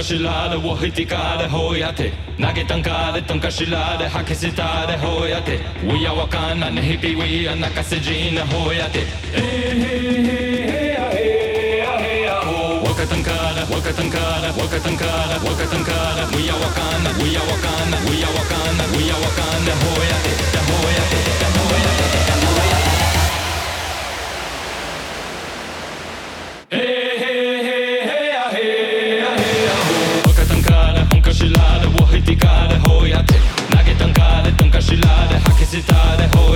かしらでを引きかでほやて投げたんかでとんかしらで吐きせたでほやて We are わかんなねひぴ We are 泣かせじなほやてえへへへやへやへやほわかたんかだわかたんかだわかたんかだわかたんかだ We are わかんな We are わかんな We are わかんな We are わかんなほやてだほやて んかしらで吐きせたでほ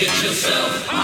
Get yourself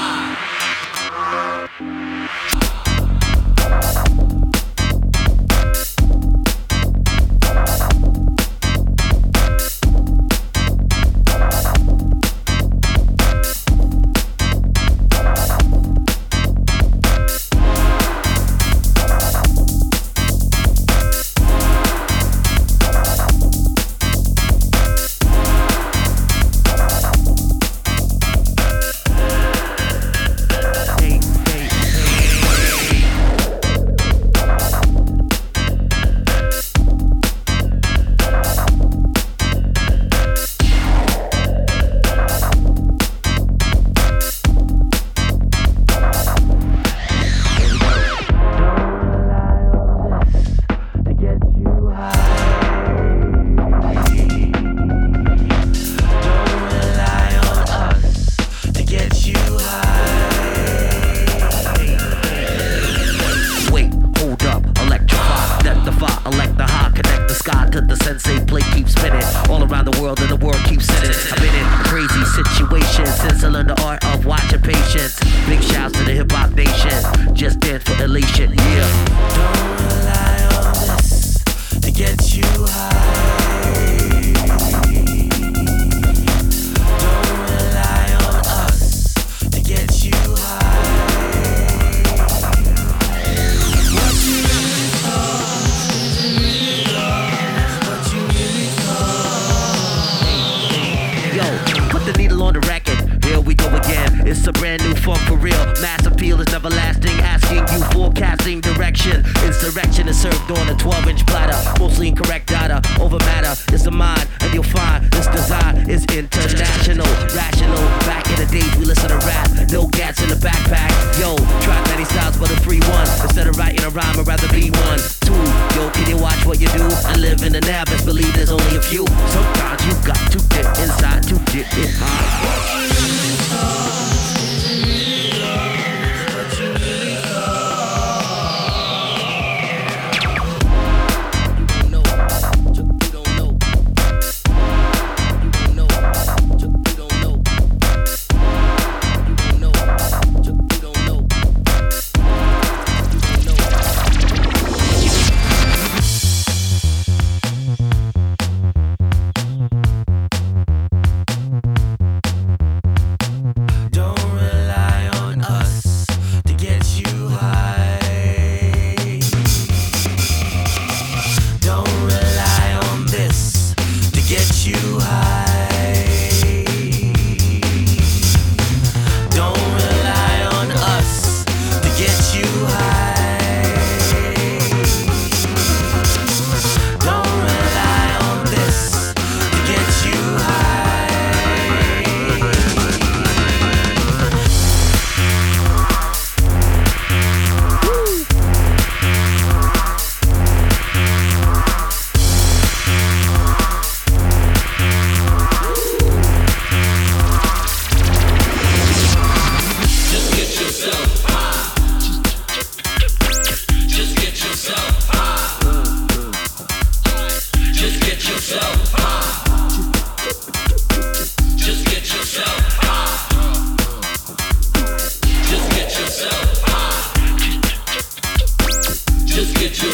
served on a 12 inch platter. Mostly incorrect data over matter. It's a mind, and you'll find this design is international. Rational. Back in the days, we listen to rap. No gats in the backpack. Yo, try many styles but the free one. Instead of writing a rhyme, I'd rather be one. Two, yo, can you watch what you do? I live in the now, best believe there's only a few. Sometimes you got to get inside to get it high.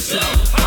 So.